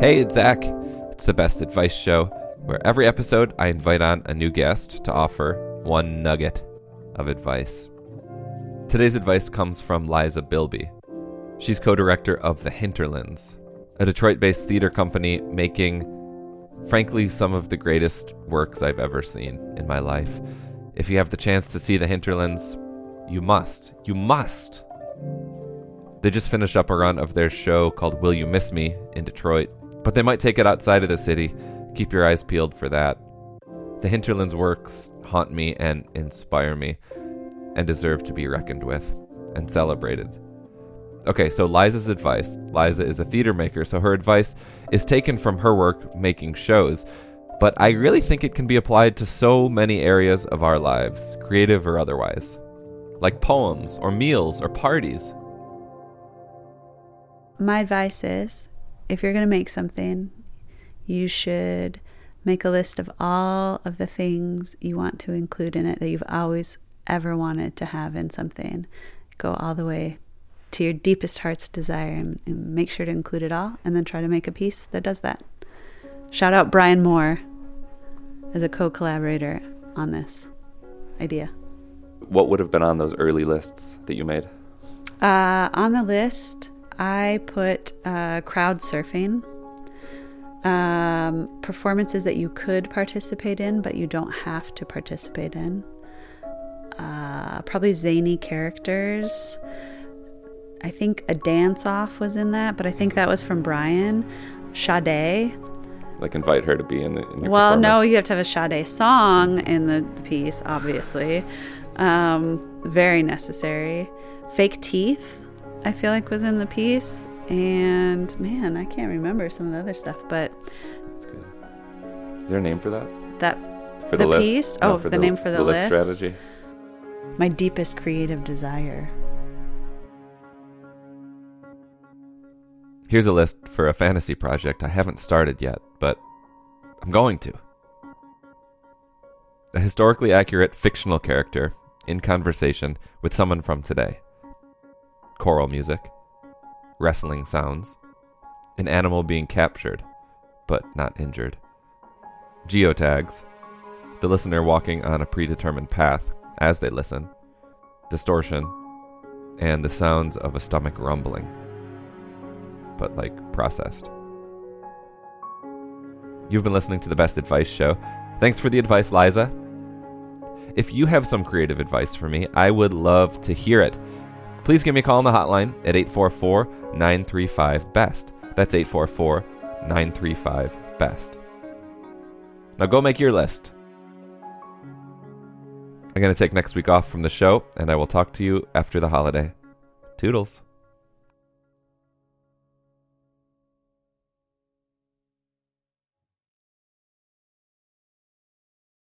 Hey, it's Zak. It's the Best Advice Show, where every episode I invite on a new guest to offer one nugget of advice. Today's advice comes from Liza Bielby. She's co director of The Hinterlands, a Detroit based theater company making, frankly, some of the greatest works I've ever seen in my life. If you have the chance to see The Hinterlands, you must. You must they just finished up a run of their show called Will You Miss Me in Detroit, but they might take it outside of the city. Keep your eyes peeled for that. The Hinterlands works haunt me and inspire me and deserve to be reckoned with and celebrated. Okay, so Liza's advice. Liza is a theater maker, so her advice is taken from her work making shows, but I really think it can be applied to so many areas of our lives, creative or otherwise, like poems or meals or parties my advice is if you're going to make something, you should make a list of all of the things you want to include in it that you've always ever wanted to have in something. Go all the way to your deepest heart's desire and, and make sure to include it all, and then try to make a piece that does that. Shout out Brian Moore as a co collaborator on this idea. What would have been on those early lists that you made? Uh, on the list, I put uh, crowd surfing, um, performances that you could participate in, but you don't have to participate in. Uh, probably zany characters. I think a dance off was in that, but I think that was from Brian. Sade. Like invite her to be in the. In well, no, you have to have a Sade song in the piece, obviously. Um, very necessary. Fake teeth I feel like was in the piece. And man, I can't remember some of the other stuff, but That's good. Is there a name for that? That for the, the piece? No, oh, the, the, name for the, the list. list strategy. My deepest creative desire. Here's a list for a fantasy project I haven't started yet, but I'm going to. A historically accurate fictional character in conversation with someone from today choral music, wrestling sounds, an animal being captured, but not injured, geotags, the listener walking on a predetermined path as they listen, distortion, and the sounds of a stomach rumbling, but like processed. You've been listening to the Best Advice Show. Thanks for the advice, Liza. If you have some creative advice for me, I would love to hear it please give me a call on the hotline at 844 935 BEST. That's 844 935 BEST. Now go make your list. I'm going to take next week off from the show, and I will talk to you after the holiday. Toodles.